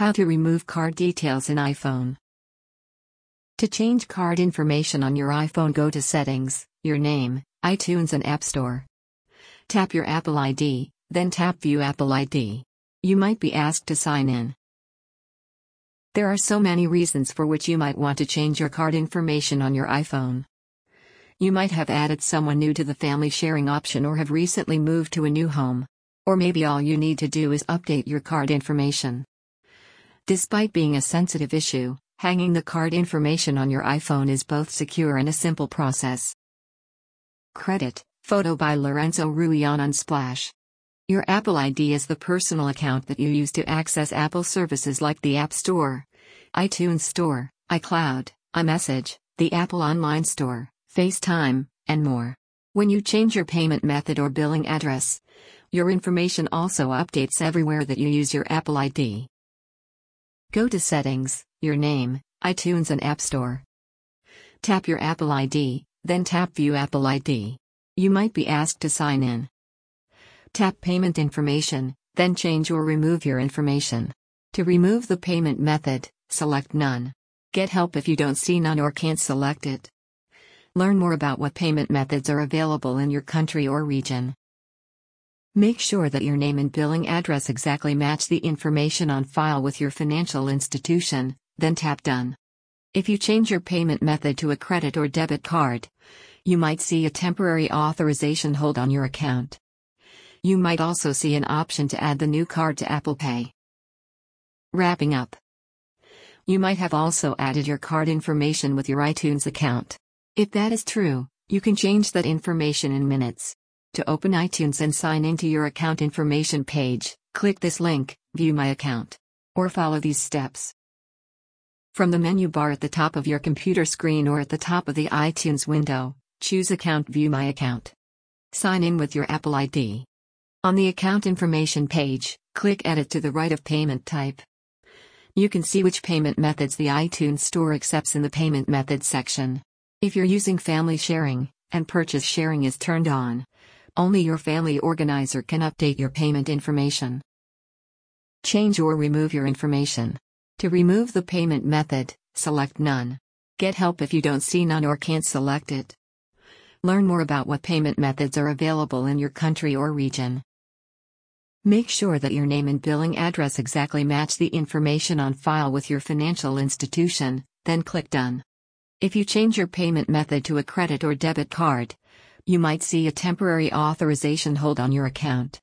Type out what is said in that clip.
How to remove card details in iPhone. To change card information on your iPhone, go to Settings, Your Name, iTunes, and App Store. Tap your Apple ID, then tap View Apple ID. You might be asked to sign in. There are so many reasons for which you might want to change your card information on your iPhone. You might have added someone new to the family sharing option or have recently moved to a new home. Or maybe all you need to do is update your card information. Despite being a sensitive issue, hanging the card information on your iPhone is both secure and a simple process. Credit Photo by Lorenzo Ruion Unsplash. Your Apple ID is the personal account that you use to access Apple services like the App Store, iTunes Store, iCloud, iMessage, the Apple Online Store, FaceTime, and more. When you change your payment method or billing address, your information also updates everywhere that you use your Apple ID. Go to Settings, Your Name, iTunes and App Store. Tap your Apple ID, then tap View Apple ID. You might be asked to sign in. Tap Payment Information, then change or remove your information. To remove the payment method, select None. Get help if you don't see none or can't select it. Learn more about what payment methods are available in your country or region. Make sure that your name and billing address exactly match the information on file with your financial institution, then tap Done. If you change your payment method to a credit or debit card, you might see a temporary authorization hold on your account. You might also see an option to add the new card to Apple Pay. Wrapping up. You might have also added your card information with your iTunes account. If that is true, you can change that information in minutes. To open iTunes and sign into your account information page, click this link, View My Account. Or follow these steps. From the menu bar at the top of your computer screen or at the top of the iTunes window, choose Account View My Account. Sign in with your Apple ID. On the account information page, click Edit to the right of payment type. You can see which payment methods the iTunes Store accepts in the Payment Methods section. If you're using family sharing, and purchase sharing is turned on, only your family organizer can update your payment information. Change or remove your information. To remove the payment method, select None. Get help if you don't see none or can't select it. Learn more about what payment methods are available in your country or region. Make sure that your name and billing address exactly match the information on file with your financial institution, then click Done. If you change your payment method to a credit or debit card, you might see a temporary authorization hold on your account.